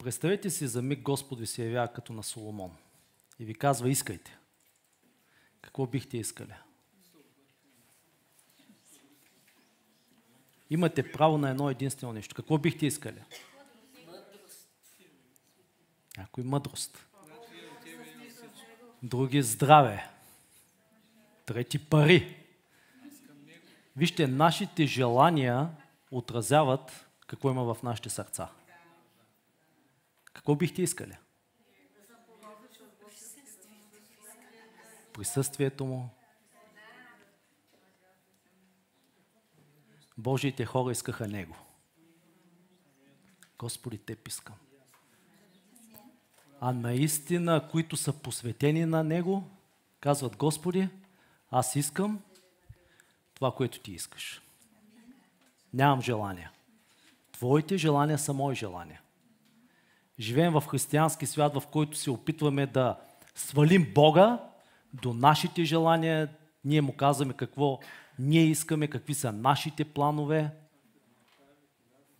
Представете си за миг Господ ви се явява като на Соломон и ви казва искайте. Какво бихте искали? Имате право на едно единствено нещо. Какво бихте искали? Някой мъдрост. Други здраве. Трети пари. Вижте, нашите желания отразяват какво има в нашите сърца. Какво бихте искали? Присъствието му. Божиите хора искаха Него. Господи, те искам. А наистина, които са посветени на Него, казват, Господи, аз искам това, което Ти искаш. Нямам желания. Твоите желания са мои желания. Живеем в християнски свят, в който се опитваме да свалим Бога до нашите желания. Ние му казваме какво ние искаме, какви са нашите планове.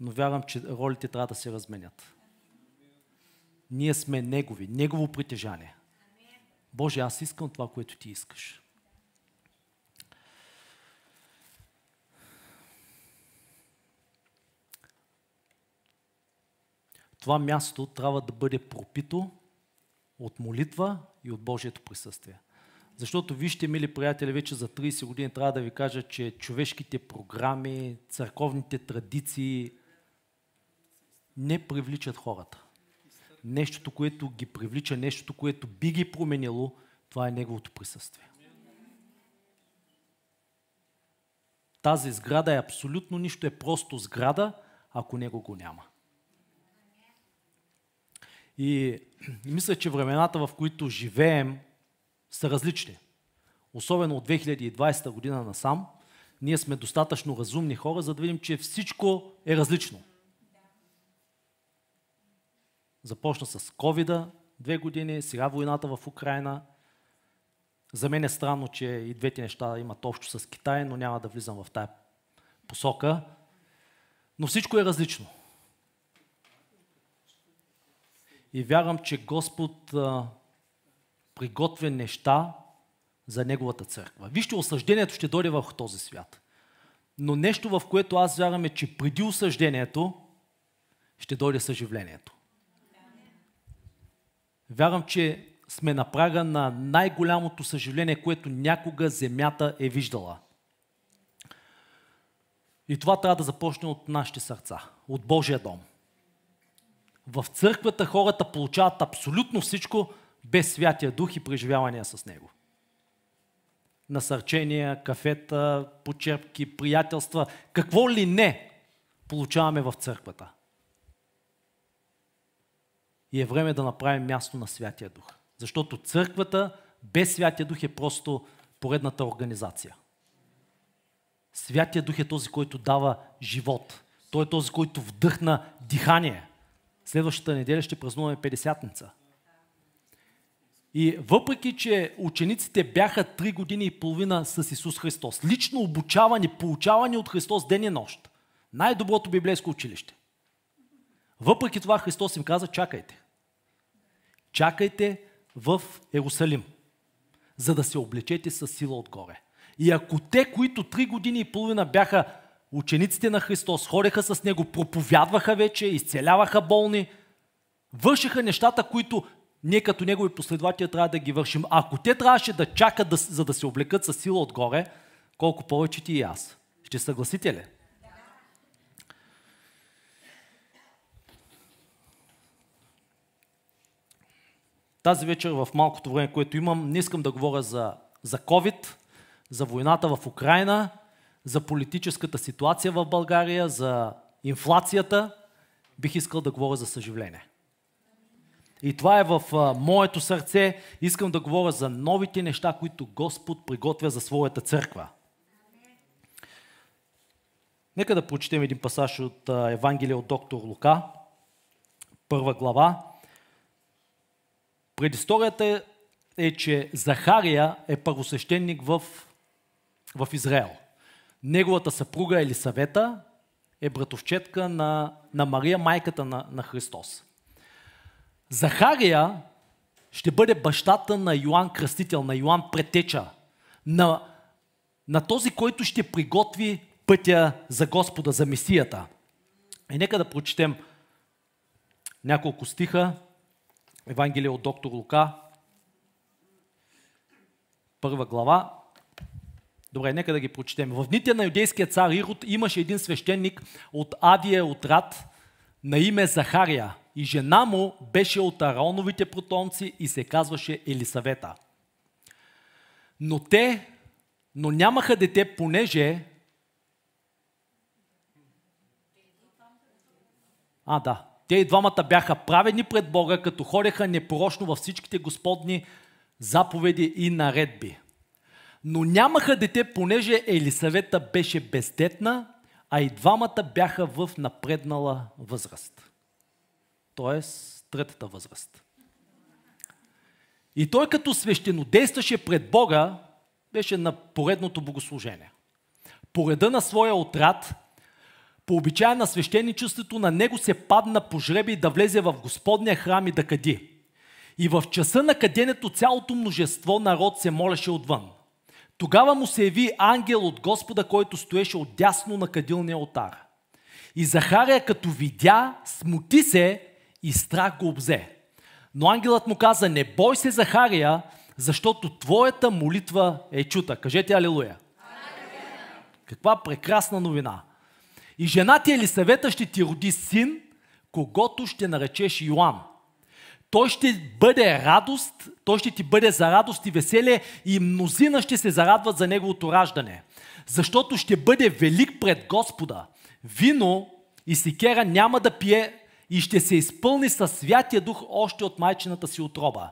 Но вярвам, че ролите трябва да се разменят. Ние сме Негови, Негово притежание. Боже, аз искам това, което ти искаш. Това място трябва да бъде пропито от молитва и от Божието присъствие. Защото вижте, мили приятели, вече за 30 години трябва да ви кажа, че човешките програми, църковните традиции не привличат хората. Нещото, което ги привлича, нещото, което би ги променило, това е Неговото присъствие. Тази сграда е абсолютно нищо, е просто сграда, ако Него го няма. И, мисля, че времената, в които живеем, са различни. Особено от 2020 година насам, ние сме достатъчно разумни хора, за да видим, че всичко е различно. Започна с covid две години, сега войната в Украина. За мен е странно, че и двете неща имат общо с Китай, но няма да влизам в тая посока. Но всичко е различно. И вярвам, че Господ а, приготвя неща за Неговата църква. Вижте, осъждението ще дойде върху този свят. Но нещо, в което аз вярвам е, че преди осъждението ще дойде съживлението. Вярвам, че сме на прага на най-голямото съживление, което някога земята е виждала. И това трябва да започне от нашите сърца, от Божия дом. В църквата хората получават абсолютно всичко без Святия Дух и преживявания с Него. Насърчения, кафета, почерпки, приятелства, какво ли не получаваме в църквата. И е време да направим място на Святия Дух. Защото църквата без Святия Дух е просто поредната организация. Святия Дух е този, който дава живот. Той е този, който вдъхна дихание. Следващата неделя ще празнуваме 50-ница. И въпреки, че учениците бяха 3 години и половина с Исус Христос, лично обучавани, получавани от Христос ден и нощ, най-доброто библейско училище. Въпреки това Христос им каза, чакайте. Чакайте в Ерусалим, за да се облечете с сила отгоре. И ако те, които три години и половина бяха учениците на Христос ходеха с Него, проповядваха вече, изцеляваха болни, вършиха нещата, които ние като Негови последователи трябва да ги вършим. Ако те трябваше да чакат, да, за да се облекат с сила отгоре, колко повече ти и аз. Ще съгласите ли? Тази вечер в малкото време, което имам, не искам да говоря за, за COVID, за войната в Украина, за политическата ситуация в България, за инфлацията, бих искал да говоря за съживление. И това е в моето сърце. Искам да говоря за новите неща, които Господ приготвя за своята църква. Нека да прочетем един пасаж от а, Евангелие от доктор Лука, първа глава. Предисторията е, че Захария е първосвещеник в, в Израел. Неговата съпруга Елисавета е братовчетка на, на Мария, майката на, на Христос. Захария ще бъде бащата на Йоанн Кръстител, на Йоанн Претеча, на, на този, който ще приготви пътя за Господа, за Месията. И нека да прочетем няколко стиха. Евангелие от доктор Лука, първа глава. Добре, нека да ги прочетем. В дните на юдейския цар Ирод имаше един свещеник от Авия от Рад на име Захария. И жена му беше от Ароновите протонци и се казваше Елисавета. Но те, но нямаха дете, понеже... А, да. Те и двамата бяха правени пред Бога, като ходеха непорочно във всичките господни заповеди и наредби. Но нямаха дете, понеже Елисавета беше бездетна, а и двамата бяха в напреднала възраст. Тоест, третата възраст. И той като свещено действаше пред Бога, беше на поредното богослужение. По реда на своя отряд, по обичая на свещеничеството, на него се падна по жреби да влезе в Господния храм и да кади. И в часа на каденето цялото множество народ се молеше отвън. Тогава му се яви ангел от Господа, който стоеше отдясно на кадилния отар. И Захария, като видя, смути се и страх го обзе. Но ангелът му каза, не бой се, Захария, защото твоята молитва е чута. Кажете алилуя. Каква прекрасна новина. И жена ти Елисавета ще ти роди син, когато ще наречеш Йоан. Той ще бъде радост, той ще ти бъде за радост и веселие и мнозина ще се зарадват за неговото раждане. Защото ще бъде велик пред Господа. Вино и сикера няма да пие и ще се изпълни със Святия Дух още от майчината си отроба.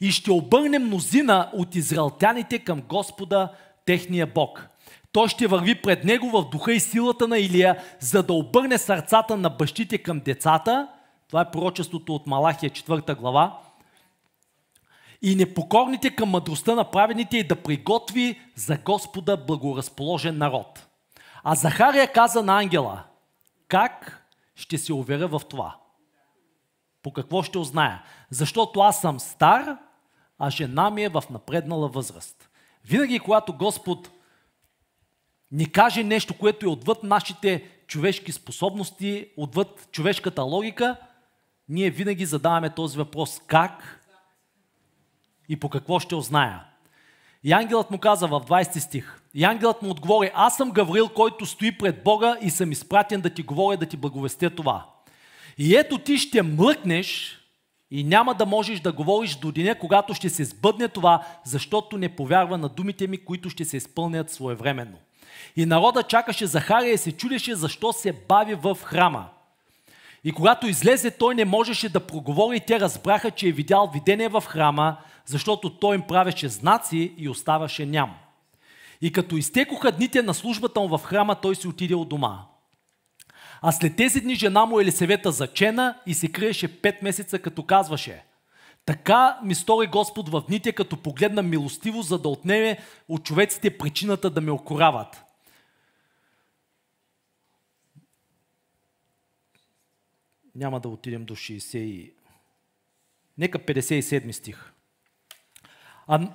И ще обърне мнозина от израелтяните към Господа, техния Бог. Той ще върви пред него в духа и силата на Илия, за да обърне сърцата на бащите към децата – това е пророчеството от Малахия 4 глава. И непокорните към мъдростта на праведните и да приготви за Господа благоразположен народ. А Захария каза на ангела, как ще се уверя в това? По какво ще узная? Защото аз съм стар, а жена ми е в напреднала възраст. Винаги, когато Господ ни каже нещо, което е отвъд нашите човешки способности, отвъд човешката логика, ние винаги задаваме този въпрос как и по какво ще узная. И ангелът му каза в 20 стих. И ангелът му отговори, аз съм Гаврил, който стои пред Бога и съм изпратен да ти говоря, да ти благовестя това. И ето ти ще млъкнеш и няма да можеш да говориш до деня, когато ще се сбъдне това, защото не повярва на думите ми, които ще се изпълнят своевременно. И народа чакаше Захария и се чудеше защо се бави в храма. И когато излезе, той не можеше да проговори и те разбраха, че е видял видение в храма, защото той им правеше знаци и оставаше ням. И като изтекоха дните на службата му в храма, той си отиде от дома. А след тези дни жена му Елисевета зачена и се криеше пет месеца, като казваше Така ми стори Господ в дните, като погледна милостиво, за да отнеме от човеците причината да ме окорават. Няма да отидем до 60 и... Нека 57 стих. А,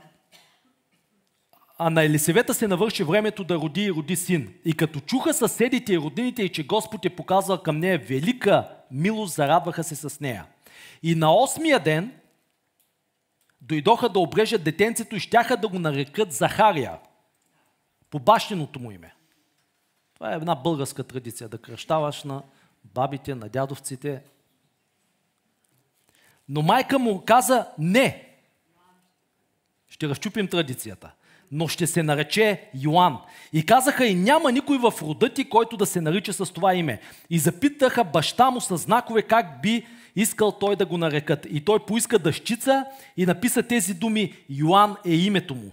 а на Елисевета се навърши времето да роди и роди син. И като чуха съседите и роднините и че Господ е показал към нея велика милост, зарадваха се с нея. И на осмия ден дойдоха да обрежат детенцето и щяха да го нарекат Захария, по бащиното му име. Това е една българска традиция, да кръщаваш на бабите, на дядовците. Но майка му каза не. Ще разчупим традицията. Но ще се нарече Йоан. И казаха и няма никой в рода ти, който да се нарича с това име. И запитаха баща му с знакове как би искал той да го нарекат. И той поиска дъщица и написа тези думи Йоан е името му.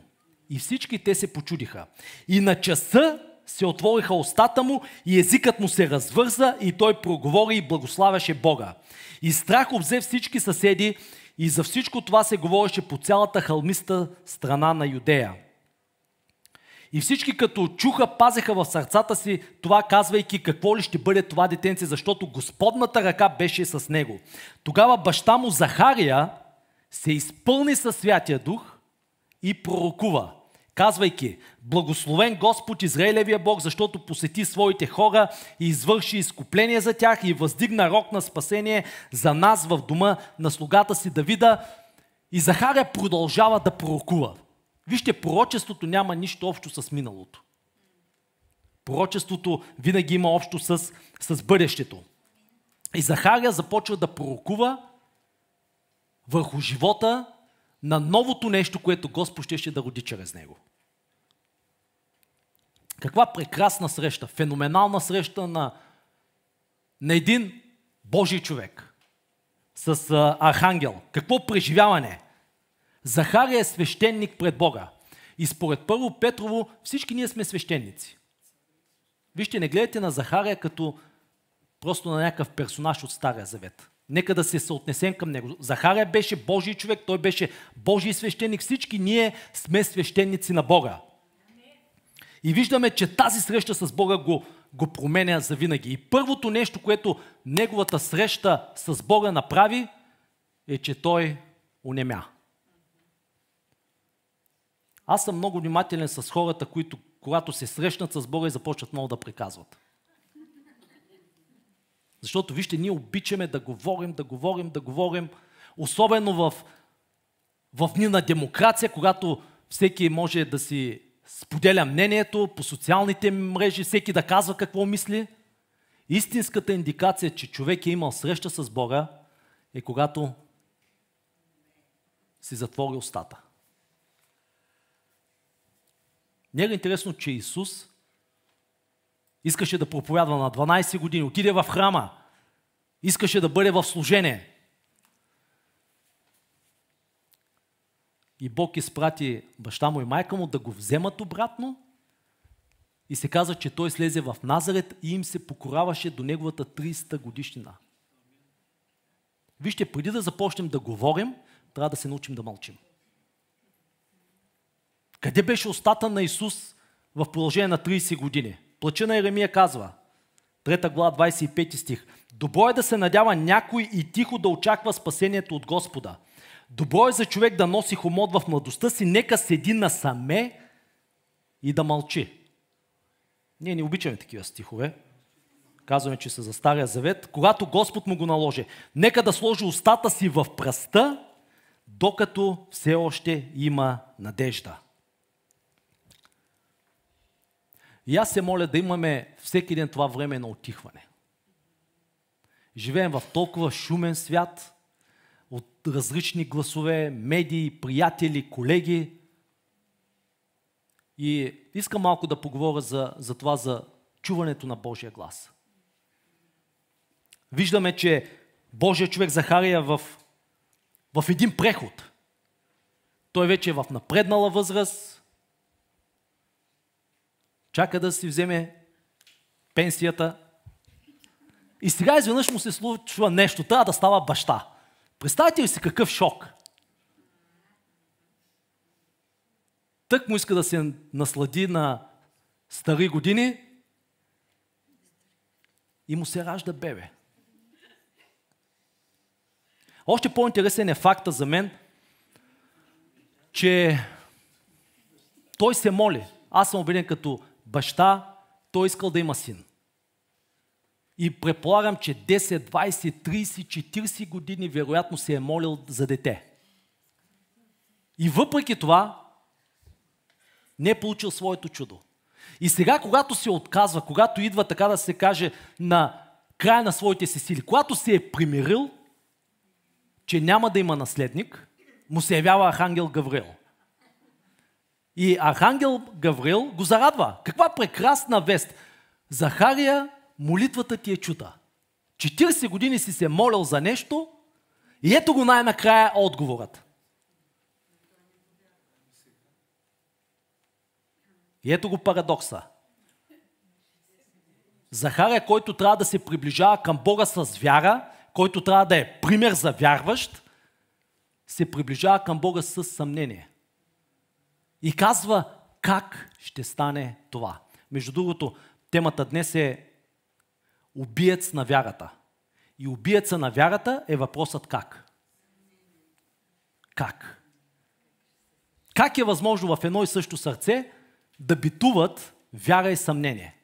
И всички те се почудиха. И на часа се отвориха устата му и езикът му се развърза и той проговори и благославяше Бога. И страх обзе всички съседи и за всичко това се говореше по цялата халмиста страна на Юдея. И всички като чуха, пазеха в сърцата си това, казвайки какво ли ще бъде това детенце, защото Господната ръка беше с него. Тогава баща му Захария се изпълни със Святия Дух и пророкува, казвайки, благословен Господ Израилевия Бог, защото посети своите хора и извърши изкупление за тях и въздигна рок на спасение за нас в дома на слугата си Давида. И Захария продължава да пророкува. Вижте, пророчеството няма нищо общо с миналото. Пророчеството винаги има общо с, с бъдещето. И Захария започва да пророкува върху живота на новото нещо, което Господ ще, ще да роди чрез него. Каква прекрасна среща, феноменална среща на, на един Божий човек с а, архангел. Какво преживяване! Захария е свещеник пред Бога. И според първо Петрово всички ние сме свещеници. Вижте, не гледайте на Захария като просто на някакъв персонаж от Стария Завет. Нека да се съотнесем към него. Захария беше Божий човек, той беше Божий свещеник. Всички ние сме свещеници на Бога. И виждаме, че тази среща с Бога го, го променя за винаги. И първото нещо, което неговата среща с Бога направи, е, че той унемя. Аз съм много внимателен с хората, които когато се срещнат с Бога и започват много да приказват. Защото вижте, ние обичаме да говорим, да говорим, да говорим, особено в, в дни на демокрация, когато всеки може да си споделя мнението по социалните мрежи, всеки да казва какво мисли. Истинската индикация, че човек е имал среща с Бога, е когато си затвори устата. Не е интересно, че Исус искаше да проповядва на 12 години, отиде в храма, искаше да бъде в служение. И Бог изпрати баща му и майка му да го вземат обратно и се казва, че той слезе в Назарет и им се покораваше до неговата 300 годишнина. Вижте, преди да започнем да говорим, трябва да се научим да мълчим. Къде беше устата на Исус в продължение на 30 години? Плача на Еремия казва, 3 глава, 25 стих. Добро е да се надява някой и тихо да очаква спасението от Господа. Добро е за човек да носи хомот в младостта си, нека седи насаме и да мълчи. Ние не обичаме такива стихове. Казваме, че са за Стария Завет. Когато Господ му го наложи, нека да сложи устата си в пръста, докато все още има надежда. И аз се моля да имаме всеки ден това време на отихване. Живеем в толкова шумен свят, различни гласове, медии, приятели, колеги. И искам малко да поговоря за, за това, за чуването на Божия глас. Виждаме, че Божия човек Захария в, в един преход. Той вече е в напреднала възраст, чака да си вземе пенсията. И сега изведнъж му се случва нещо. Трябва да става баща. Представете ли си какъв шок? Тък му иска да се наслади на стари години и му се ражда бебе. Още по-интересен е факта за мен, че той се моли. Аз съм убеден като баща, той искал да има син. И предполагам, че 10, 20, 30, 40 години вероятно се е молил за дете. И въпреки това, не е получил своето чудо. И сега, когато се отказва, когато идва, така да се каже, на края на своите си сили, когато се е примирил, че няма да има наследник, му се явява Архангел Гавриел. И Архангел Гаврил го зарадва. Каква прекрасна вест! Захария, молитвата ти е чута. 40 години си се молил за нещо и ето го най-накрая отговорът. И ето го парадокса. Захария, който трябва да се приближава към Бога с вяра, който трябва да е пример за вярващ, се приближава към Бога с съмнение. И казва, как ще стане това. Между другото, темата днес е убиец на вярата. И убиеца на вярата е въпросът как. Как? Как е възможно в едно и също сърце да битуват вяра и съмнение?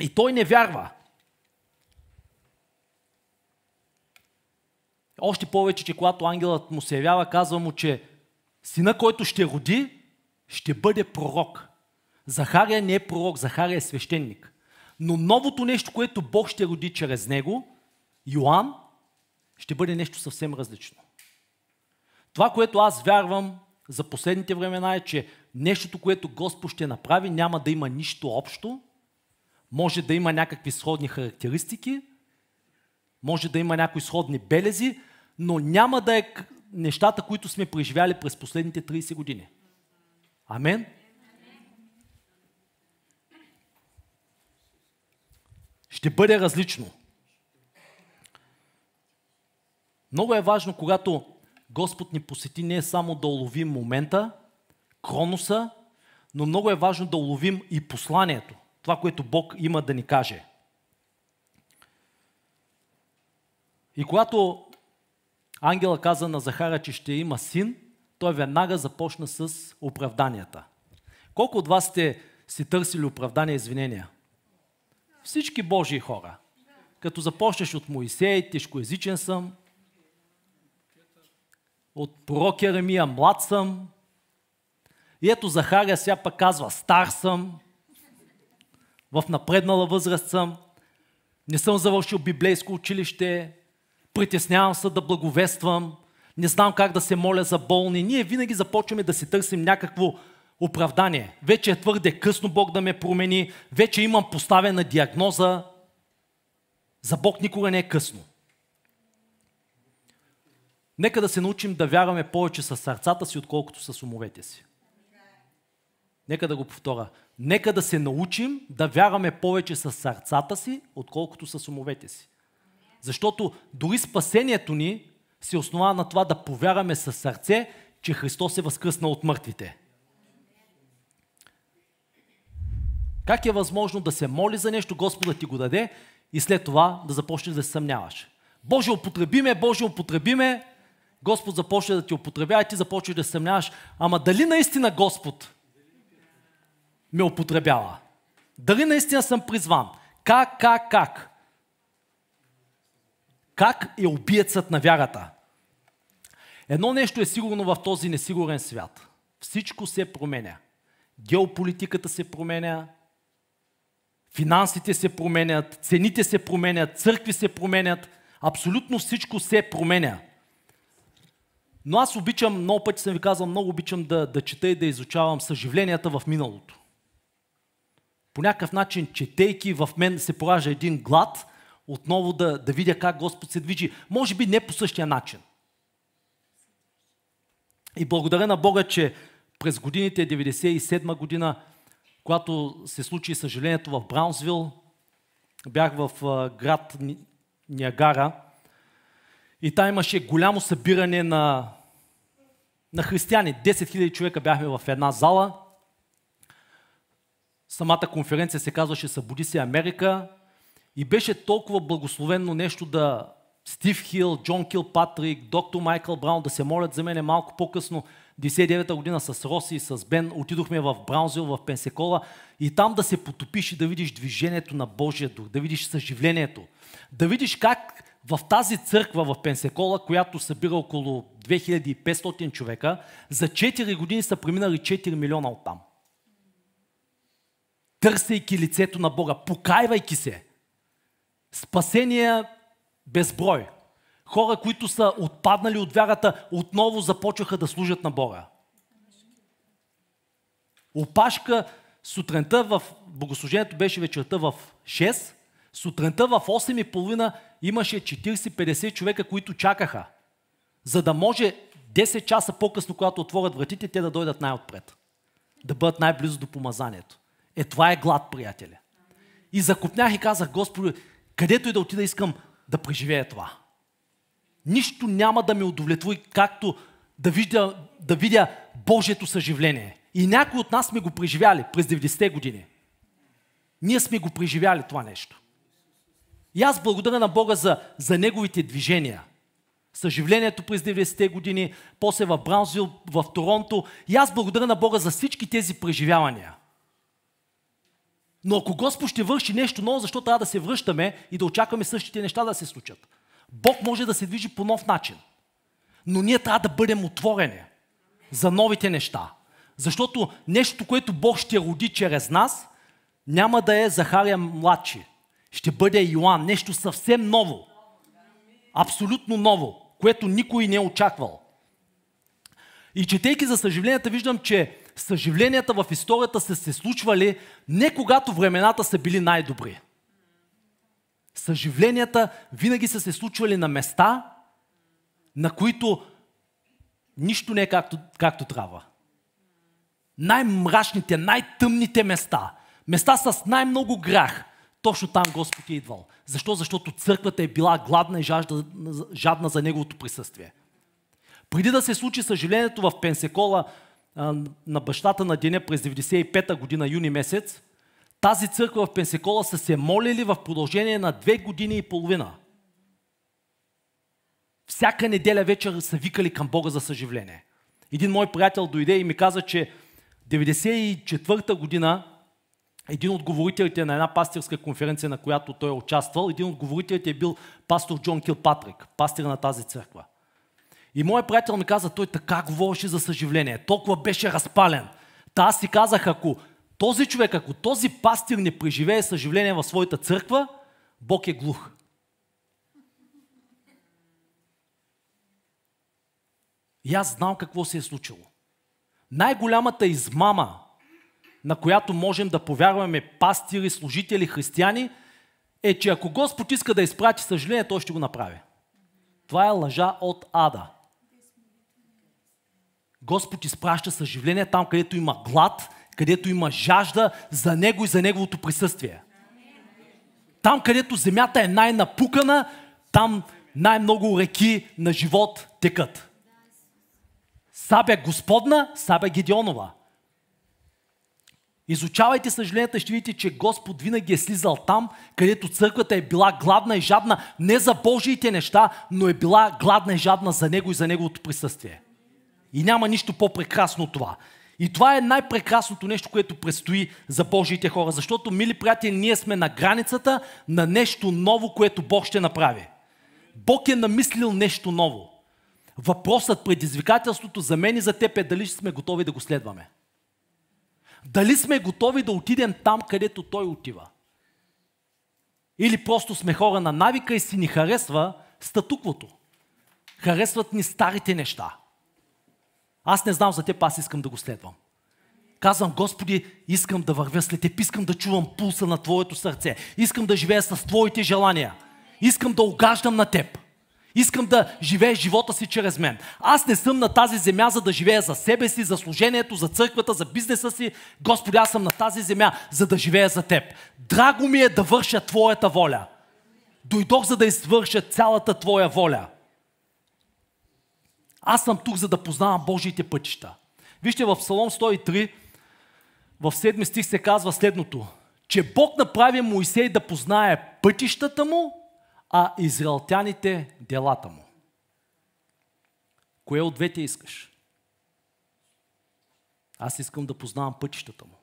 И той не вярва. Още повече, че когато ангелът му се явява, казва му, че сина, който ще роди, ще бъде пророк. Захария не е пророк, Захария е свещеник. Но новото нещо, което Бог ще роди чрез него, Йоанн, ще бъде нещо съвсем различно. Това, което аз вярвам за последните времена е, че нещото, което Господ ще направи, няма да има нищо общо. Може да има някакви сходни характеристики, може да има някои сходни белези, но няма да е нещата, които сме преживяли през последните 30 години. Амен? Ще бъде различно. Много е важно, когато Господ ни посети, не е само да уловим момента, кроноса, но много е важно да уловим и посланието. Това, което Бог има да ни каже. И когато ангела каза на Захара, че ще има син, той веднага започна с оправданията. Колко от вас сте си търсили оправдания и извинения? Всички Божии хора. Като започнеш от Моисей, тежкоязичен съм, от пророк Еремия, млад съм. И ето Захария сега пък казва, стар съм, в напреднала възраст съм, не съм завършил библейско училище, притеснявам се да благовествам, не знам как да се моля за болни. Ние винаги започваме да си търсим някакво оправдание. Вече е твърде късно Бог да ме промени, вече имам поставена диагноза. За Бог никога не е късно. Нека да се научим да вярваме повече с сърцата си, отколкото с умовете си. Нека да го повторя. Нека да се научим да вярваме повече с сърцата си, отколкото с умовете си. Защото дори спасението ни се основа на това да повярваме с сърце, че Христос е възкръснал от мъртвите. Как е възможно да се моли за нещо, Господа ти го даде и след това да започнеш да се съмняваш? Боже, употреби ме, Боже, употреби ме, Господ започне да ти употребява и ти започваш да се съмняваш, ама дали наистина Господ ме употребява? Дали наистина съм призван? Как, как, как? Как е убиецът на вярата? Едно нещо е сигурно в този несигурен свят. Всичко се променя. Геополитиката се променя, финансите се променят, цените се променят, църкви се променят, абсолютно всичко се променя. Но аз обичам, много пъти съм ви казал, много обичам да, да чета и да изучавам съживленията в миналото. По някакъв начин, четейки, в мен се поража един глад, отново да, да видя как Господ се движи. Може би не по същия начин. И благодаря на Бога, че през годините 97 година, когато се случи съжалението в Браунсвил, бях в град Ниагара и там имаше голямо събиране на на християни. 10 000 човека бяхме в една зала. Самата конференция се казваше Събуди се Америка и беше толкова благословенно нещо да Стив Хил, Джон Кил Патрик, доктор Майкъл Браун да се молят за мене малко по-късно, 99-та година с Роси и с Бен, отидохме в Браунзил, в Пенсекола и там да се потопиш и да видиш движението на Божия дух, да видиш съживлението, да видиш как в тази църква в Пенсекола, която събира около 2500 човека, за 4 години са преминали 4 милиона оттам. Търсейки лицето на Бога, покайвайки се. Спасения безброй. Хора, които са отпаднали от вярата, отново започваха да служат на Бога. Опашка сутринта в богослужението беше вечерта в 6, сутринта в 8.30 имаше 40-50 човека, които чакаха, за да може 10 часа по-късно, когато отворят вратите, те да дойдат най-отпред. Да бъдат най-близо до помазанието. Е, това е глад, приятели. И закупнях и казах, Господи, където и да отида, искам да преживея това. Нищо няма да ме удовлетвори, както да видя, да видя Божието съживление. И някои от нас сме го преживяли през 90-те години. Ние сме го преживяли това нещо. И аз благодаря на Бога за, за неговите движения. Съживлението през 90-те години, после в Браунсвил, в Торонто. И аз благодаря на Бога за всички тези преживявания. Но ако Господ ще върши нещо ново, защо трябва да се връщаме и да очакваме същите неща да се случат? Бог може да се движи по нов начин. Но ние трябва да бъдем отворени за новите неща. Защото нещо, което Бог ще роди чрез нас, няма да е Захария младши. Ще бъде Йоан. Нещо съвсем ново. Абсолютно ново, което никой не е очаквал. И четейки за съживленията, виждам, че съживленията в историята са се случвали не когато времената са били най-добри. Съживленията винаги са се случвали на места, на които нищо не е както, както трябва. Най-мрачните, най-тъмните места, места с най-много грях, точно там Господ е идвал. Защо? Защото църквата е била гладна и жажда, жадна за Неговото присъствие. Преди да се случи съжалението в Пенсекола на бащата на деня през 95-та година, юни месец, тази църква в Пенсекола са се молили в продължение на две години и половина. Всяка неделя вечер са викали към Бога за съживление. Един мой приятел дойде и ми каза, че 94-та година един от говорителите на една пастирска конференция, на която той е участвал, един от говорителите е бил пастор Джон Килпатрик, пастир на тази църква. И моят приятел ми каза, той така говореше за съживление, толкова беше разпален. Та аз си казах, ако този човек, ако този пастир не преживее съживление в своята църква, Бог е глух. И аз знам какво се е случило. Най-голямата измама, на която можем да повярваме пастири, служители, християни, е, че ако Господ иска да изпрати съжаление, той ще го направи. Това е лъжа от ада. Господ изпраща съживление там, където има глад, където има жажда за Него и за Неговото присъствие. Там, където земята е най-напукана, там най-много реки на живот текат. Сабя Господна, Сабя Гедеонова. Изучавайте съжаленията, ще видите, че Господ винаги е слизал там, където църквата е била гладна и жадна не за Божиите неща, но е била гладна и жадна за Него и за Неговото присъствие. И няма нищо по-прекрасно от това. И това е най-прекрасното нещо, което предстои за Божиите хора. Защото, мили приятели, ние сме на границата на нещо ново, което Бог ще направи. Бог е намислил нещо ново. Въпросът, предизвикателството за мен и за теб е дали сме готови да го следваме. Дали сме готови да отидем там, където Той отива. Или просто сме хора на навика и си ни харесва статуквото. Харесват ни старите неща. Аз не знам за теб, аз искам да го следвам. Казвам, Господи, искам да вървя след теб, искам да чувам пулса на Твоето сърце, искам да живея с Твоите желания, искам да огаждам на Теб. Искам да живее живота си чрез мен. Аз не съм на тази земя, за да живея за себе си, за служението, за църквата, за бизнеса си. Господи, аз съм на тази земя, за да живея за Теб. Драго ми е да върша Твоята воля. Дойдох, за да извърша цялата Твоя воля. Аз съм тук, за да познавам Божиите пътища. Вижте в Псалом 103, в 7 стих се казва следното, че Бог направи Моисей да познае пътищата му, а израелтяните делата му. Кое от двете искаш? Аз искам да познавам пътищата му.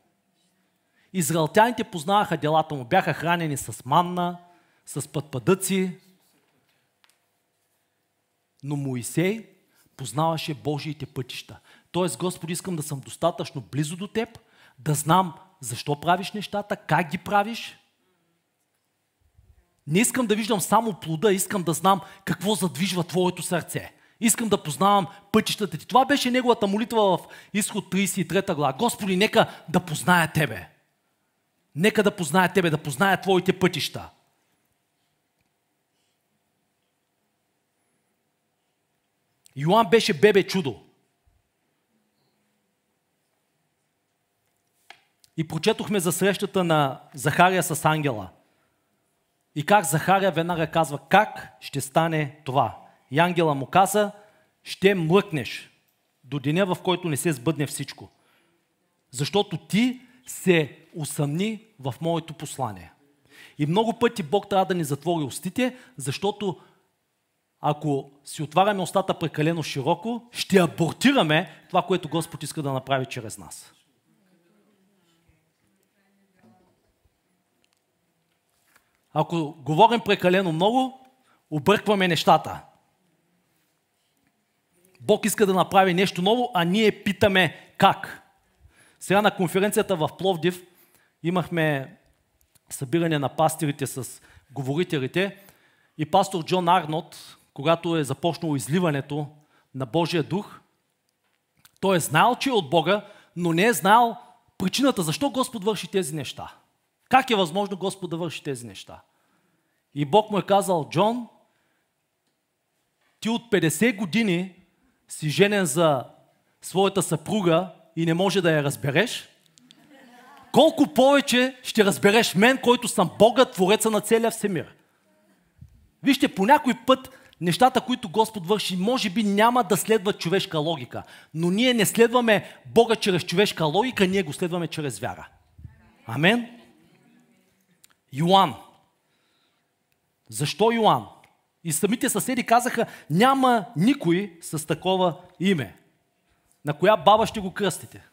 Израелтяните познаваха делата му, бяха хранени с манна, с пътпадъци, но Моисей познаваше Божиите пътища. Тоест, Господи, искам да съм достатъчно близо до Теб, да знам защо правиш нещата, как ги правиш. Не искам да виждам само плода, искам да знам какво задвижва Твоето сърце. Искам да познавам пътищата ти. Това беше неговата молитва в изход 33 глава. Господи, нека да позная Тебе. Нека да позная Тебе, да позная Твоите пътища. Йоан беше бебе чудо. И прочетохме за срещата на Захария с ангела. И как Захария веднага казва, как ще стане това. И ангела му каза, ще млъкнеш до деня, в който не се сбъдне всичко. Защото ти се усъмни в моето послание. И много пъти Бог трябва да ни затвори устите, защото ако си отваряме устата прекалено широко, ще абортираме това, което Господ иска да направи чрез нас. Ако говорим прекалено много, объркваме нещата. Бог иска да направи нещо ново, а ние питаме как. Сега на конференцията в Пловдив имахме събиране на пастирите с говорителите и пастор Джон Арнот, когато е започнало изливането на Божия дух, той е знал, че е от Бога, но не е знал причината защо Господ върши тези неща. Как е възможно Господ да върши тези неща? И Бог му е казал, Джон, ти от 50 години си женен за своята съпруга и не може да я разбереш, колко повече ще разбереш мен, който съм Бога, Твореца на целия всемир. Вижте, по някой път нещата, които Господ върши, може би няма да следват човешка логика. Но ние не следваме Бога чрез човешка логика, ние го следваме чрез вяра. Амен? Йоан. Защо Йоан? И самите съседи казаха, няма никой с такова име. На коя баба ще го кръстите?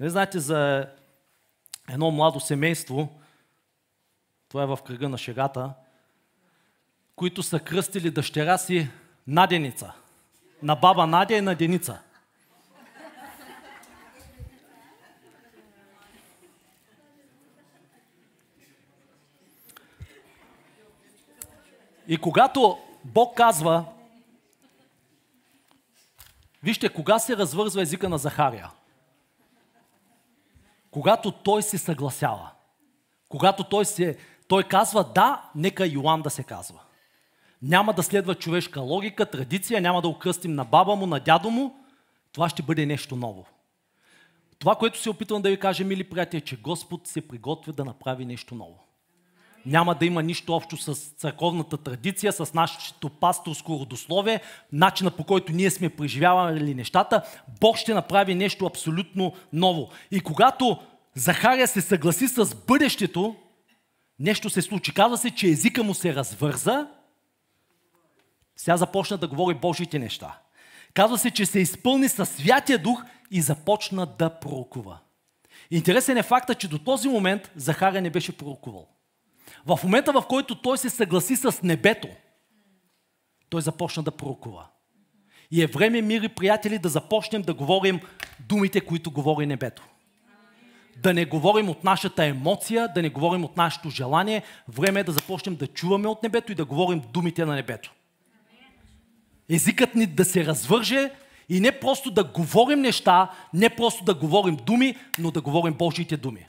Не знаете за едно младо семейство, това е в кръга на шегата, които са кръстили дъщеря си Наденица. На баба Надя и на Деница. И когато Бог казва, вижте, кога се развързва езика на Захария? Когато той се съгласява. Когато той, се, той казва да, нека Йоан да се казва. Няма да следва човешка логика, традиция, няма да окръстим на баба му, на дядо му. Това ще бъде нещо ново. Това, което се опитвам да ви кажа, мили приятели, е, че Господ се приготвя да направи нещо ново няма да има нищо общо с църковната традиция, с нашето пасторско родословие, начина по който ние сме преживявали нещата. Бог ще направи нещо абсолютно ново. И когато Захария се съгласи с бъдещето, нещо се случи. Казва се, че езика му се развърза, сега започна да говори Божите неща. Казва се, че се изпълни със Святия Дух и започна да пророкува. Интересен е факта, че до този момент Захария не беше пророкувал. В момента, в който той се съгласи с небето, той започна да пророкува. И е време, мири приятели, да започнем да говорим думите, които говори небето. Да не говорим от нашата емоция, да не говорим от нашето желание. Време е да започнем да чуваме от небето и да говорим думите на небето. Езикът ни да се развърже и не просто да говорим неща, не просто да говорим думи, но да говорим Божиите думи.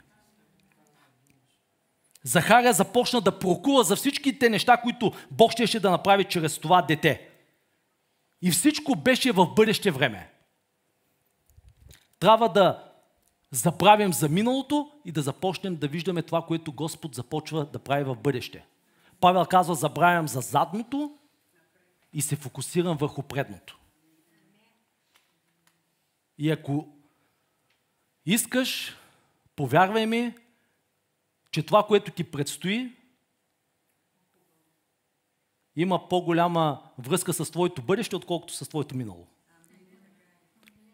Захария започна да прокува за всичките неща, които Бог щеше да направи чрез това дете. И всичко беше в бъдеще време. Трябва да забравим за миналото и да започнем да виждаме това, което Господ започва да прави в бъдеще. Павел казва, забравям за задното и се фокусирам върху предното. И ако искаш, повярвай ми, че това, което ти предстои, има по-голяма връзка с твоето бъдеще, отколкото с твоето минало.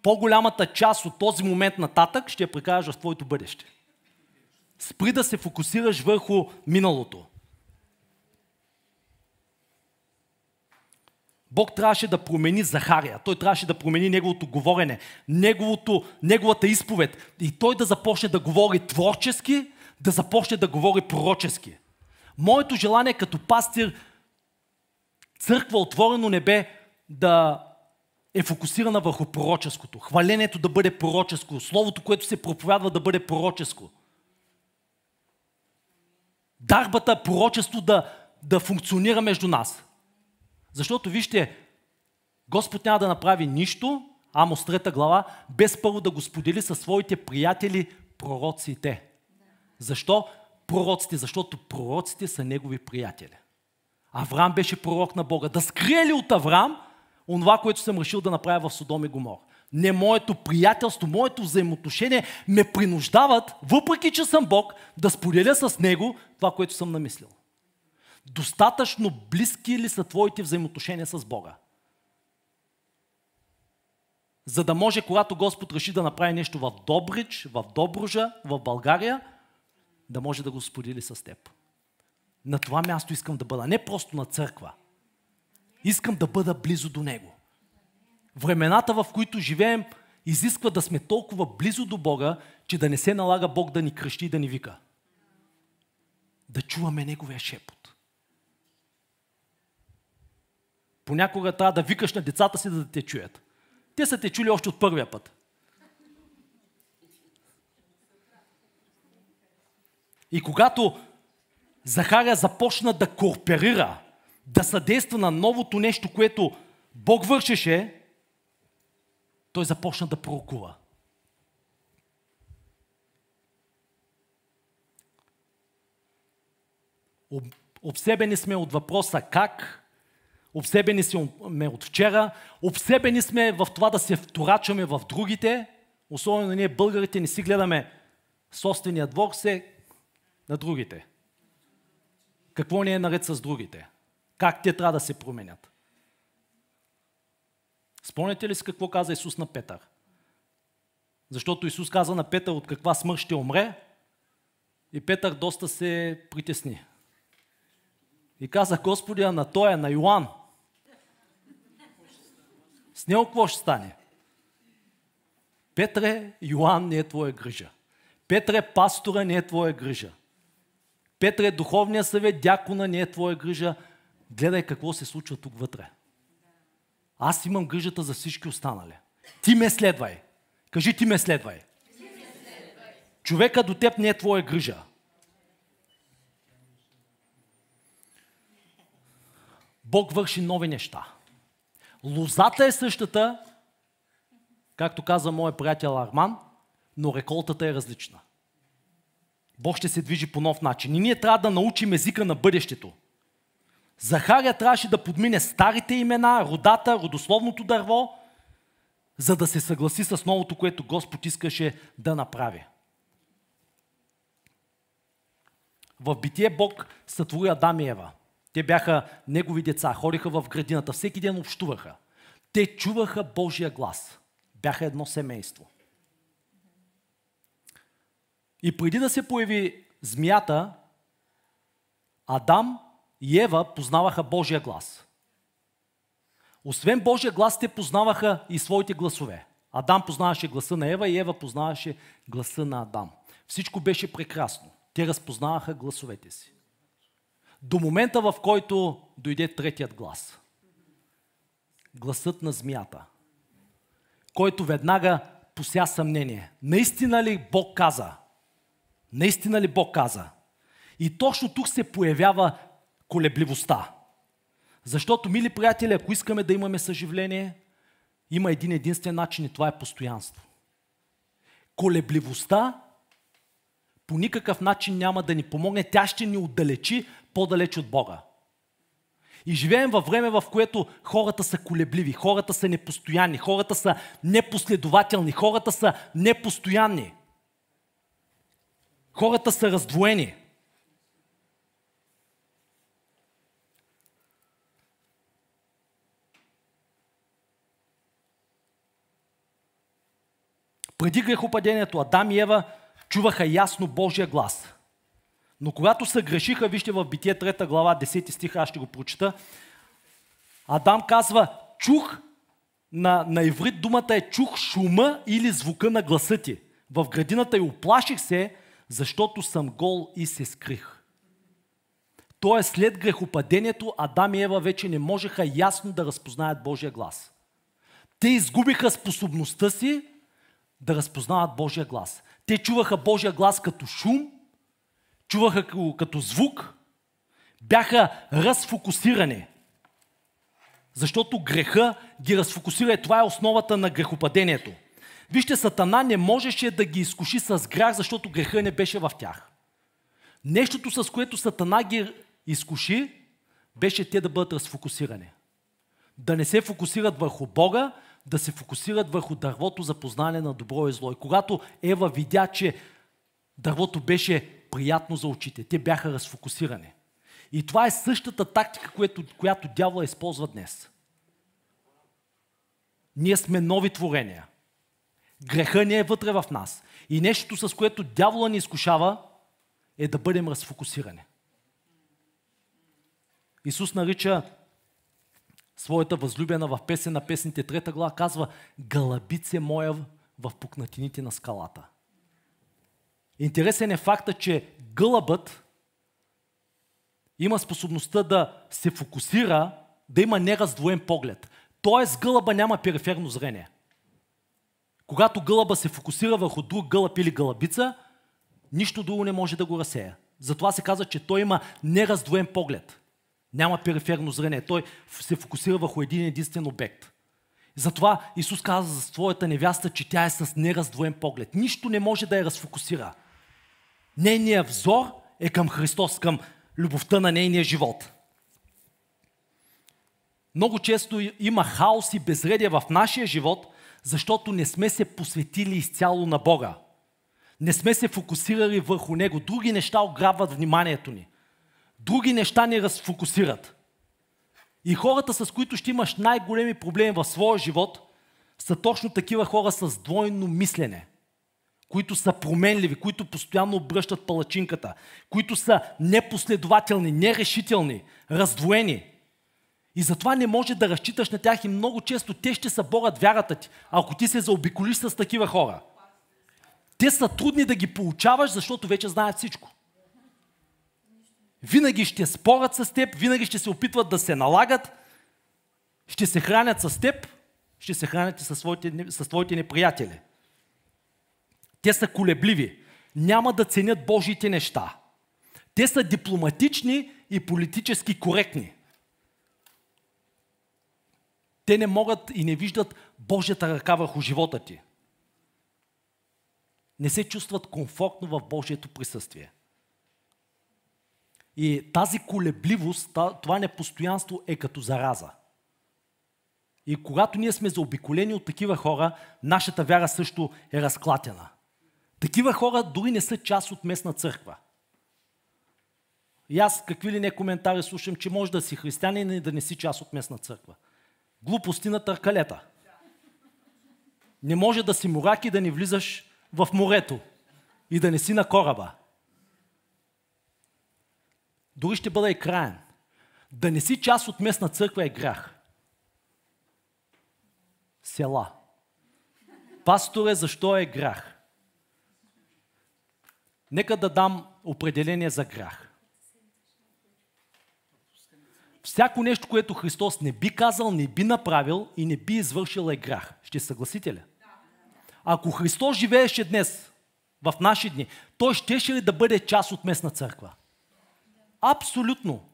По-голямата част от този момент нататък ще я прекараш в твоето бъдеще. Спри да се фокусираш върху миналото. Бог трябваше да промени Захария. Той трябваше да промени неговото говорене, неговото, неговата изповед. И той да започне да говори творчески, да започне да говори пророчески. Моето желание като пастир, църква отворено небе, да е фокусирана върху пророческото. Хвалението да бъде пророческо. Словото, което се проповядва да бъде пророческо. Дарбата, пророчество да, да функционира между нас. Защото вижте, Господ няма да направи нищо, Амос 3 глава, без първо да го сподели със своите приятели, пророците. Защо пророците? Защото пророците са негови приятели. Авраам беше пророк на Бога. Да скрие ли от Авраам онова, което съм решил да направя в Содом и Гомор. Не моето приятелство, моето взаимоотношение ме принуждават, въпреки че съм Бог, да споделя с Него това, което съм намислил. Достатъчно близки ли са твоите взаимоотношения с Бога? За да може, когато Господ реши да направи нещо в Добрич, в Добружа, в България, да може да го сподели с теб. На това място искам да бъда. Не просто на църква. Искам да бъда близо до Него. Времената, в които живеем, изисква да сме толкова близо до Бога, че да не се налага Бог да ни кръщи и да ни вика. Да чуваме Неговия шепот. Понякога трябва да викаш на децата си да те чуят. Те са те чули още от първия път. И когато Захария започна да кооперира, да съдейства на новото нещо, което Бог вършеше, той започна да пророкува. Обсебени сме от въпроса как, обсебени сме от вчера, обсебени сме в това да се вторачаме в другите, особено ние българите не си гледаме собствения двор, се на другите. Какво ни е наред с другите? Как те трябва да се променят? Спомняте ли си какво каза Исус на Петър? Защото Исус каза на Петър от каква смърт ще умре и Петър доста се притесни. И каза, Господи, на тоя, на Йоан, с него какво ще стане? Петре, Йоан не е твоя грижа. Петре, пастора не е твоя грижа. Петре, духовния съвет, дякона не е твоя грижа. Гледай какво се случва тук вътре. Аз имам грижата за всички останали. Ти ме следвай. Кажи, ти ме следвай. Човека до теб не е твоя грижа. Бог върши нови неща. Лозата е същата, както каза моят приятел Арман, но реколтата е различна. Бог ще се движи по нов начин. И ние трябва да научим езика на бъдещето. Захария трябваше да подмине старите имена, родата, родословното дърво, за да се съгласи с новото, което Господ искаше да направи. В битие Бог сътвори Адам и Ева. Те бяха негови деца, ходиха в градината, всеки ден общуваха. Те чуваха Божия глас. Бяха едно семейство. И преди да се появи змията, Адам и Ева познаваха Божия глас. Освен Божия глас, те познаваха и своите гласове. Адам познаваше гласа на Ева и Ева познаваше гласа на Адам. Всичко беше прекрасно. Те разпознаваха гласовете си. До момента, в който дойде третият глас. Гласът на змията, който веднага пося съмнение. Наистина ли Бог каза? Наистина ли Бог каза? И точно тук се появява колебливостта. Защото, мили приятели, ако искаме да имаме съживление, има един единствен начин и това е постоянство. Колебливостта по никакъв начин няма да ни помогне, тя ще ни отдалечи по-далеч от Бога. И живеем във време, в което хората са колебливи, хората са непостоянни, хората са непоследователни, хората са непостоянни. Хората са раздвоени. Преди грехопадението Адам и Ева чуваха ясно Божия глас. Но когато се грешиха, вижте в Битие 3 глава, 10 стих, аз ще го прочита, Адам казва, чух, на, на иврит думата е чух шума или звука на гласа ти. В градината и оплаших се, защото съм гол и се скрих. Тоест след грехопадението Адам и Ева вече не можеха ясно да разпознаят Божия глас. Те изгубиха способността си да разпознават Божия глас. Те чуваха Божия глас като шум, чуваха като звук, бяха разфокусирани. Защото греха ги разфокусира и това е основата на грехопадението. Вижте, Сатана не можеше да ги изкуши с грях, защото греха не беше в тях. Нещото, с което Сатана ги изкуши, беше те да бъдат разфокусирани. да не се фокусират върху Бога, да се фокусират върху дървото за познание на добро и зло. И когато Ева видя, че дървото беше приятно за очите, те бяха разфокусирани. И това е същата тактика, която, която дявола използва днес. Ние сме нови творения. Греха не е вътре в нас. И нещото, с което дявола ни изкушава, е да бъдем разфокусирани. Исус нарича своята възлюбена в песен на песните трета глава, казва Галабице моя в пукнатините на скалата. Интересен е факта, че гълъбът има способността да се фокусира, да има нераздвоен поглед. Тоест гълъба няма периферно зрение. Когато гълъба се фокусира върху друг гълъб или гълъбица, нищо друго не може да го разсея. Затова се казва, че той има нераздвоен поглед. Няма периферно зрение. Той се фокусира върху един единствен обект. Затова Исус каза за своята невяста, че тя е с нераздвоен поглед. Нищо не може да я разфокусира. Нейният взор е към Христос, към любовта на нейния живот. Много често има хаос и безредие в нашия живот, защото не сме се посветили изцяло на Бога. Не сме се фокусирали върху Него. Други неща ограбват вниманието ни. Други неща ни разфокусират. И хората, с които ще имаш най-големи проблеми в своя живот, са точно такива хора с двойно мислене, които са променливи, които постоянно обръщат палачинката, които са непоследователни, нерешителни, раздвоени. И затова не може да разчиташ на тях и много често те ще съборят вярата ти, ако ти се заобиколиш с такива хора. Те са трудни да ги получаваш, защото вече знаят всичко. Винаги ще спорят с теб, винаги ще се опитват да се налагат, ще се хранят с теб, ще се хранят и с своите, с твоите неприятели. Те са колебливи, няма да ценят Божиите неща. Те са дипломатични и политически коректни. Те не могат и не виждат Божията ръка върху живота ти. Не се чувстват комфортно в Божието присъствие. И тази колебливост, това непостоянство е като зараза. И когато ние сме заобиколени от такива хора, нашата вяра също е разклатена. Такива хора дори не са част от местна църква. И аз какви ли не коментари слушам, че може да си християнин и да не си част от местна църква. Глупости на търкалета. Не може да си морак и да не влизаш в морето и да не си на кораба. Дори ще бъда и краен. Да не си част от местна църква е грях. Села. Пасторе, защо е грях? Нека да дам определение за грях. Всяко нещо, което Христос не би казал, не би направил и не би извършил е грях. Ще съгласите ли? Ако Христос живееше днес, в наши дни, той щеше ли да бъде част от местна църква? Абсолютно.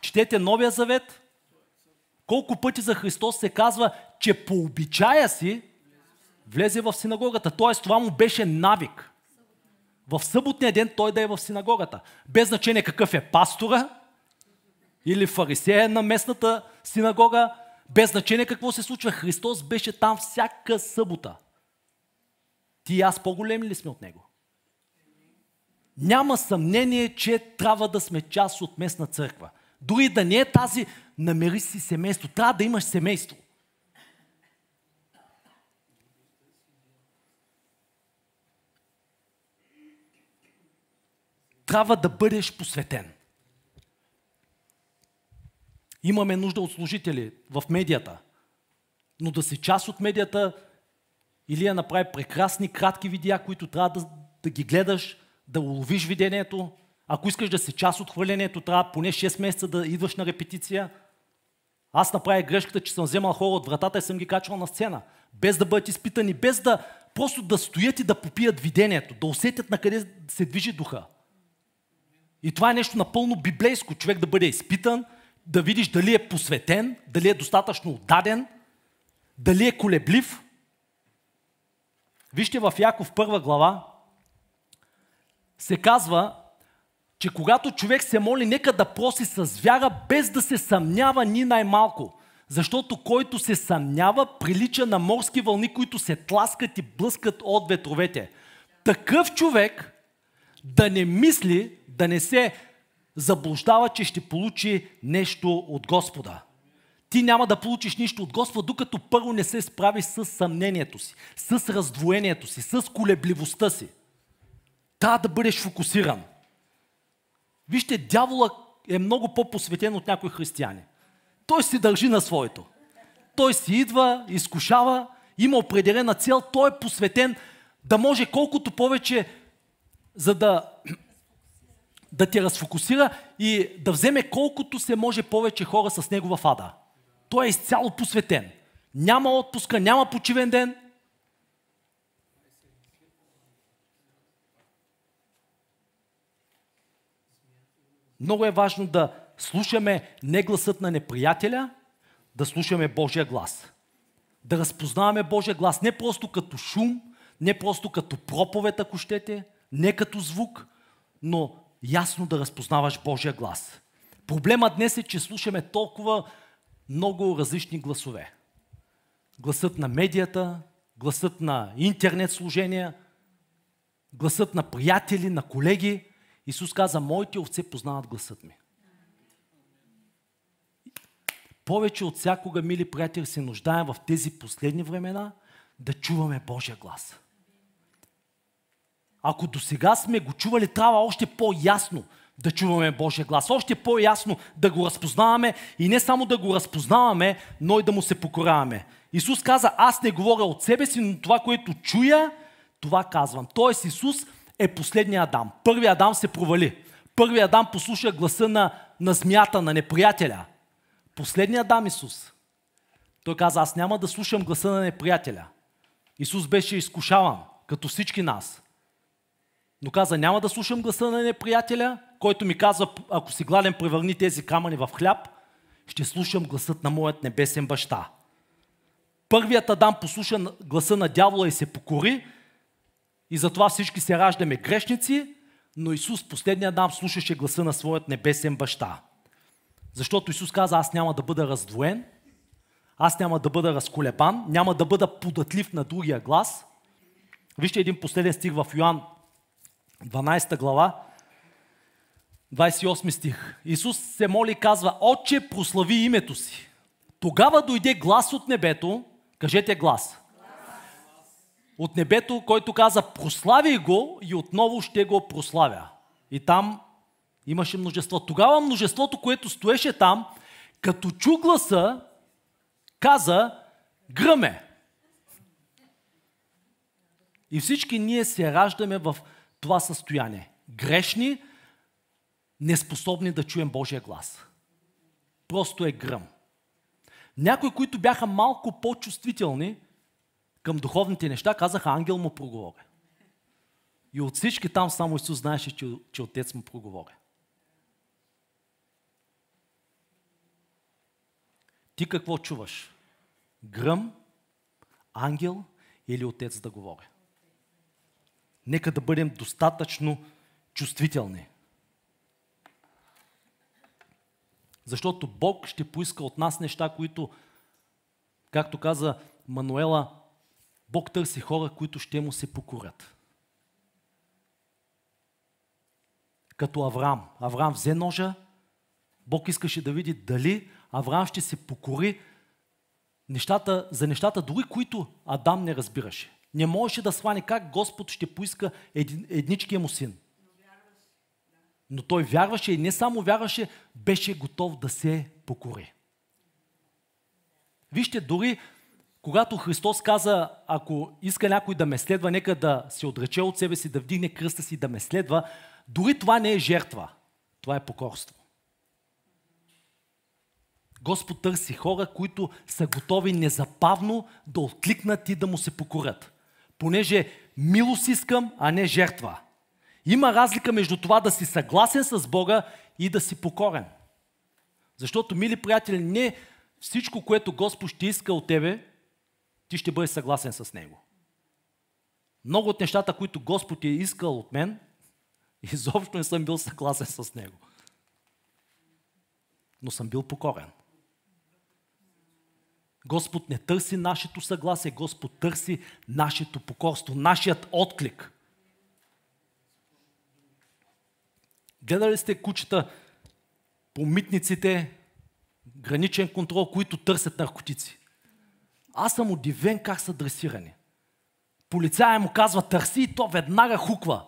Четете Новия Завет. Колко пъти за Христос се казва, че по обичая си влезе в синагогата. Тоест това му беше навик. В съботния ден той да е в синагогата. Без значение какъв е пастора или фарисея на местната синагога, без значение какво се случва. Христос беше там всяка събота. Ти и аз по-големи ли сме от него? Няма съмнение, че трябва да сме част от местна църква. Дори да не е тази, намери си семейство. Трябва да имаш семейство. Трябва да бъдеш посветен. Имаме нужда от служители в медията. Но да си част от медията или я направи прекрасни кратки видеа, които трябва да, да ги гледаш, да уловиш видението. Ако искаш да си част от хвалението, трябва поне 6 месеца да идваш на репетиция. Аз направих грешката, че съм вземал хора от вратата и съм ги качвал на сцена. Без да бъдат изпитани, без да просто да стоят и да попият видението, да усетят на къде се движи духа. И това е нещо напълно библейско. Човек да бъде изпитан, да видиш дали е посветен, дали е достатъчно отдаден, дали е колеблив. Вижте в Яков първа глава, се казва, че когато човек се моли, нека да проси с вяра, без да се съмнява ни най-малко. Защото който се съмнява, прилича на морски вълни, които се тласкат и блъскат от ветровете. Такъв човек да не мисли, да не се заблуждава, че ще получи нещо от Господа. Ти няма да получиш нищо от Господа, докато първо не се справиш с съмнението си, с раздвоението си, с колебливостта си. Трябва да бъдеш фокусиран. Вижте, дявола е много по-посветен от някои християни. Той си държи на своето. Той си идва, изкушава, има определена цел, той е посветен да може колкото повече, за да, да те разфокусира и да вземе колкото се може повече хора с него в ада. Той е изцяло посветен. Няма отпуска, няма почивен ден. Много е важно да слушаме не гласът на неприятеля, да слушаме Божия глас. Да разпознаваме Божия глас не просто като шум, не просто като проповед, ако щете, не като звук, но ясно да разпознаваш Божия глас. Проблема днес е, че слушаме толкова много различни гласове. Гласът на медията, гласът на интернет служения, гласът на приятели, на колеги. Исус каза, моите овце познават гласът ми. Повече от всякога, мили приятели, се нуждаем в тези последни времена да чуваме Божия глас. Ако до сега сме го чували, трябва още по-ясно да чуваме Божия глас. Още по-ясно да го разпознаваме и не само да го разпознаваме, но и да му се покоряваме. Исус каза, аз не говоря от себе си, но това, което чуя, това казвам. Тоест Исус е последният Адам. Първият Адам се провали. Първият Адам послуша гласа на, на змията, на неприятеля. Последният Адам Исус. Той каза, аз няма да слушам гласа на неприятеля. Исус беше изкушаван, като всички нас. Но каза, няма да слушам гласа на неприятеля, който ми казва, ако си гладен, превърни тези камъни в хляб, ще слушам гласът на моят небесен баща. Първият Адам послуша гласа на дявола и се покори, и затова всички се раждаме грешници, но Исус, последният Адам, слушаше гласа на своят небесен баща. Защото Исус каза, аз няма да бъда раздвоен, аз няма да бъда разколебан, няма да бъда податлив на другия глас. Вижте един последен стих в Йоан 12 глава, 28 стих. Исус се моли и казва, Отче, прослави името си. Тогава дойде глас от небето, кажете глас. От небето, който каза, прослави го и отново ще го прославя. И там имаше множество. Тогава множеството, което стоеше там, като чу гласа, каза, гръме. И всички ние се раждаме в това състояние. Грешни, неспособни да чуем Божия глас. Просто е гръм. Някои, които бяха малко по-чувствителни към духовните неща, казаха ангел му проговори. И от всички там само Исус знаеше, че, че отец му проговори. Ти какво чуваш? Гръм, ангел или отец да говори? Нека да бъдем достатъчно чувствителни. Защото Бог ще поиска от нас неща, които, както каза Мануела, Бог търси хора, които ще му се покорят. Като Авраам. Авраам взе ножа, Бог искаше да види дали Авраам ще се покори нещата, за нещата, дори които Адам не разбираше. Не можеше да сване как Господ ще поиска едничкия му син. Но той вярваше и не само вярваше, беше готов да се покори. Вижте, дори когато Христос каза, ако иска някой да ме следва, нека да се отрече от себе си, да вдигне кръста си, да ме следва, дори това не е жертва. Това е покорство. Господ търси хора, които са готови незапавно да откликнат и да му се покорят. Понеже милост искам, а не жертва. Има разлика между това да си съгласен с Бога и да си покорен. Защото, мили приятели, не всичко, което Господ ще иска от тебе, ти ще бъдеш съгласен с Него. Много от нещата, които Господ е искал от мен, изобщо не съм бил съгласен с Него. Но съм бил покорен. Господ не търси нашето съгласие, Господ търси нашето покорство, нашият отклик. Гледали сте кучета по митниците, граничен контрол, които търсят наркотици. Аз съм удивен как са дресирани. Полицая му казва търси и то веднага хуква.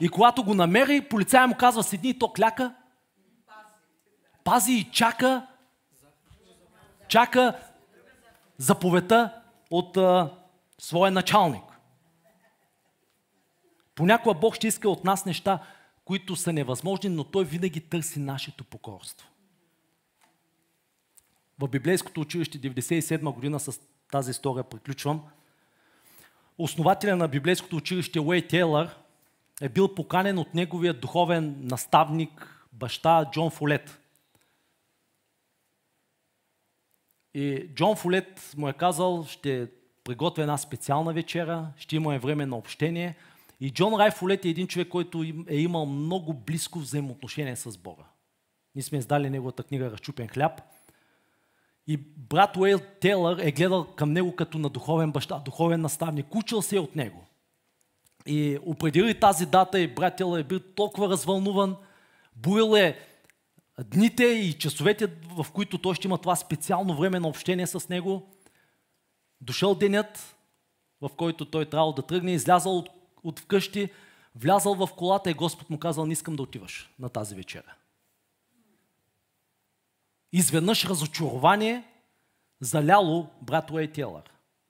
И когато го намери, полицая му казва седни и то кляка. Пази и чака. Чака заповета от а, своя началник. Понякога Бог ще иска от нас неща, които са невъзможни, но Той винаги търси нашето покорство. В Библейското училище 97 година с тази история приключвам. Основателя на Библейското училище Уей Тейлър е бил поканен от неговия духовен наставник, баща Джон Фолет. И Джон Фолет му е казал, ще приготвя една специална вечера, ще има време на общение. И Джон Рай Фолет е един човек, който е имал много близко взаимоотношение с Бога. Ние сме издали неговата книга Разчупен хляб. И брат Уейл Тейлър е гледал към него като на духовен баща, духовен наставник. Учил се от него. И определи тази дата и брат Тейлър е бил толкова развълнуван. Буил е дните и часовете, в които той ще има това специално време на общение с него. Дошъл денят, в който той трябвало да тръгне, излязал от, от вкъщи, влязал в колата и Господ му казал, не искам да отиваш на тази вечера. Изведнъж разочарование заляло брат Уей Телър.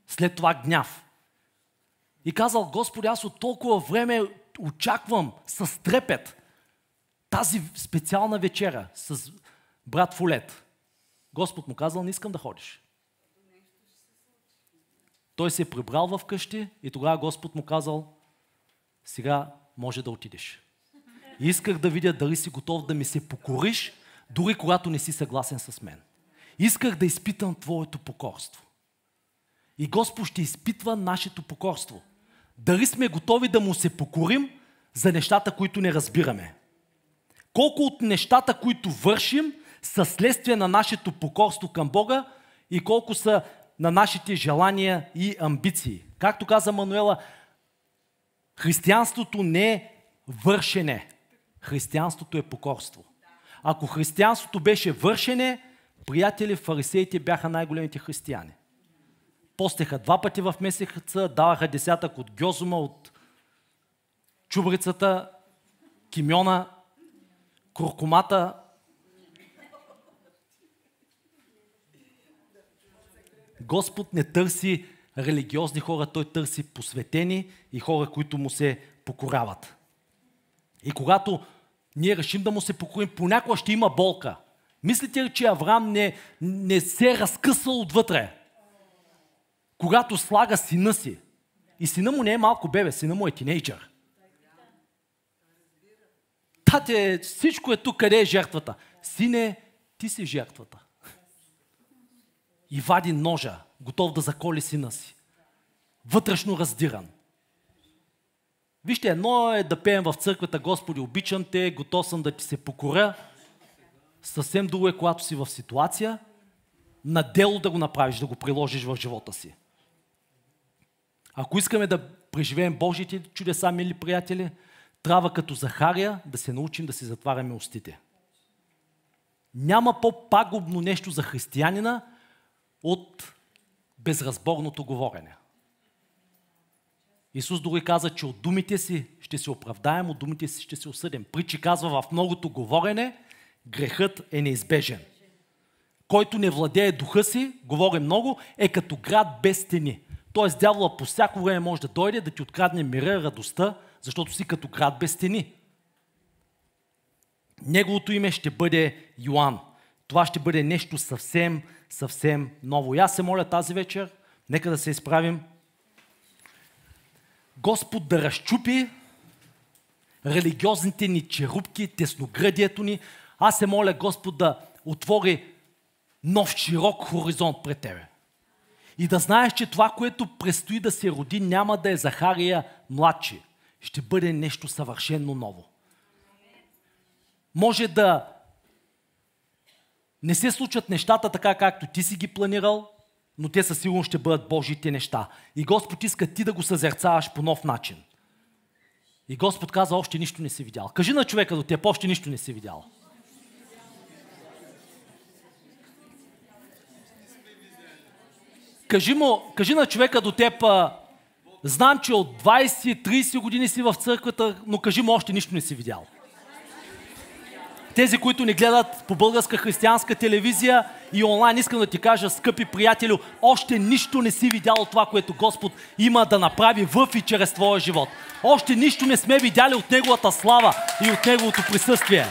След това гняв. И казал, Господи, аз от толкова време очаквам с трепет тази специална вечера с брат Фулет. Господ му казал, не искам да ходиш. Той се е прибрал в къщи и тогава Господ му казал, сега може да отидеш. И исках да видя дали си готов да ми се покориш дори когато не си съгласен с мен. Исках да изпитам Твоето покорство. И Господ ще изпитва нашето покорство. Дали сме готови да му се покорим за нещата, които не разбираме. Колко от нещата, които вършим, са следствие на нашето покорство към Бога и колко са на нашите желания и амбиции. Както каза Мануела, християнството не е вършене. Християнството е покорство. Ако християнството беше вършене, приятели, фарисеите бяха най-големите християни. Постеха два пъти в месеца, даваха десятък от гьозума, от чубрицата, кимиона, куркумата. Господ не търси религиозни хора, Той търси посветени и хора, които му се покоряват. И когато ние решим да му се покорим, понякога ще има болка. Мислите ли, че Авраам не, не се е разкъсал отвътре? Когато слага сина си. И сина му не е малко бебе, сина му е тинейджър. Тате, всичко е тук, къде е жертвата? Сине, ти си жертвата. И вади ножа, готов да заколи сина си. Вътрешно раздиран. Вижте, едно е да пеем в църквата Господи, обичам те, готов съм да ти се покоря. Съвсем друго е, когато си в ситуация, на дело да го направиш, да го приложиш в живота си. Ако искаме да преживеем Божите чудеса, мили приятели, трябва като Захария да се научим да си затваряме устите. Няма по-пагубно нещо за християнина от безразборното говорене. Исус дори каза, че от думите си ще се оправдаем, от думите си ще се осъдим. Причи казва в многото говорене, грехът е неизбежен. Който не владее духа си, говори много, е като град без стени. Тоест дявола по всяко време може да дойде да ти открадне мира, радостта, защото си като град без стени. Неговото име ще бъде Йоан. Това ще бъде нещо съвсем, съвсем ново. И аз се моля тази вечер, нека да се изправим Господ да разчупи религиозните ни черупки, тесноградието ни. Аз се моля Господ да отвори нов широк хоризонт пред тебе. И да знаеш, че това, което предстои да се роди, няма да е Захария младши. Ще бъде нещо съвършенно ново. Може да не се случат нещата така, както ти си ги планирал, но те със сигурност ще бъдат Божите неща. И Господ иска ти да го съзерцаваш по нов начин. И Господ каза, още нищо не си видял. Кажи на човека до теб, още нищо не си видял. Кажи, му, кажи на човека до теб, знам, че от 20-30 години си в църквата, но кажи му, още нищо не си видял. Тези, които ни гледат по българска християнска телевизия и онлайн, искам да ти кажа, скъпи приятели, още нищо не си видял от това, което Господ има да направи в и чрез твоя живот. Още нищо не сме видяли от Неговата слава и от Неговото присъствие.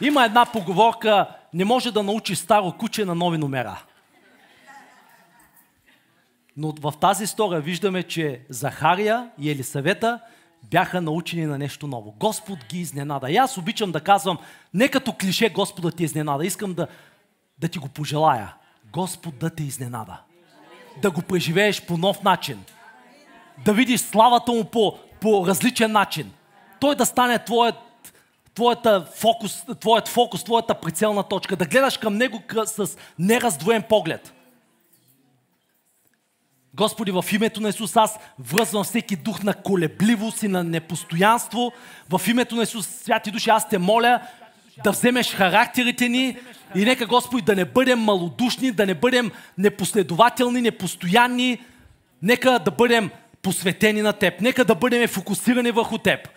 Има една поговорка, не може да научи старо куче на нови номера. Но в тази история виждаме, че Захария и Елисавета бяха научени на нещо ново. Господ ги изненада. И аз обичам да казвам, не като клише Господа ти изненада. Искам да, да ти го пожелая. Господ да те изненада. Да го преживееш по нов начин. Да видиш славата му по, по различен начин. Той да стане твоят, твоята фокус, твоят фокус, твоята прицелна точка. Да гледаш към него с нераздвоен поглед. Господи, в името на Исус аз връзвам всеки дух на колебливост и на непостоянство. В името на Исус, святи души, аз те моля да вземеш характерите ни и нека, Господи, да не бъдем малодушни, да не бъдем непоследователни, непостоянни. Нека да бъдем посветени на Теб. Нека да бъдем фокусирани върху Теб.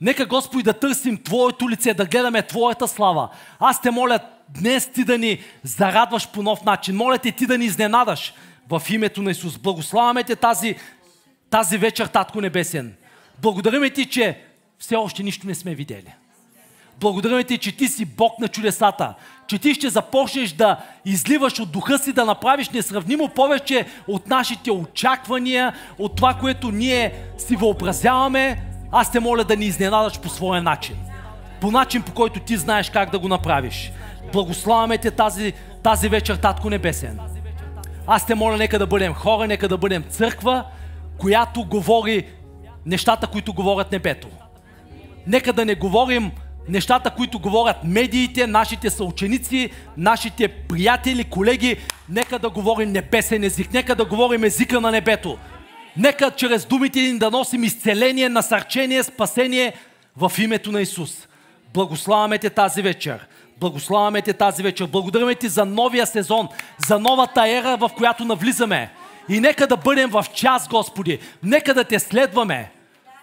Нека, Господи, да търсим Твоето лице, да гледаме Твоята слава. Аз те моля днес Ти да ни зарадваш по нов начин. Моля те Ти да ни изненадаш в името на Исус. Благославяме те тази, тази вечер, Татко Небесен. Благодарим ти, че все още нищо не сме видели. Благодарим ти, че ти си Бог на чудесата, че ти ще започнеш да изливаш от духа си, да направиш несравнимо повече от нашите очаквания, от това, което ние си въобразяваме. Аз те моля да ни изненадаш по своя начин. По начин, по който ти знаеш как да го направиш. Благославяме те тази, тази вечер, Татко Небесен. Аз те моля, нека да бъдем хора, нека да бъдем църква, която говори нещата, които говорят небето. Нека да не говорим нещата, които говорят медиите, нашите съученици, нашите приятели, колеги. Нека да говорим небесен език, нека да говорим езика на небето. Нека чрез думите ни да носим изцеление, насърчение, спасение в името на Исус. Благославяме те тази вечер. Благославяме те тази вечер. Благодаряме ти за новия сезон, за новата ера, в която навлизаме. И нека да бъдем в час, Господи. Нека да те следваме.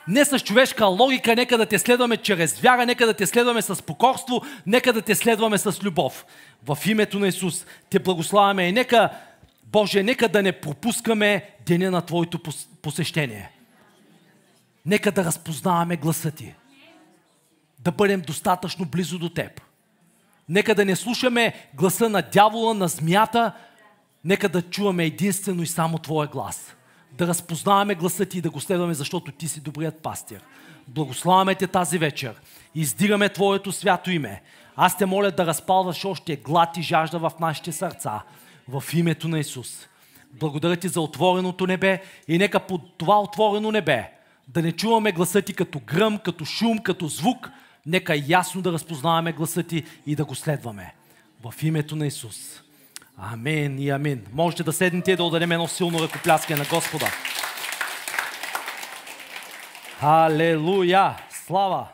Не с човешка логика, нека да те следваме чрез вяра, нека да те следваме с покорство, нека да те следваме с любов. В името на Исус те благославяме и нека, Боже, нека да не пропускаме деня на Твоето посещение. Нека да разпознаваме гласа Ти. Да бъдем достатъчно близо до Теб Нека да не слушаме гласа на дявола, на змията. Нека да чуваме единствено и само Твоя глас. Да разпознаваме гласа Ти и да го следваме, защото Ти си добрият пастир. Благославяме Те тази вечер. Издигаме Твоето свято име. Аз те моля да разпалваш още глад и жажда в нашите сърца. В името на Исус. Благодаря Ти за отвореното небе и нека под това отворено небе да не чуваме гласа Ти като гръм, като шум, като звук, Нека ясно да разпознаваме гласа ти и да го следваме. В името на Исус. Амин и амин. Можете да седнете и да отдадем едно силно ръкопляскане на Господа. Халелуя! Слава!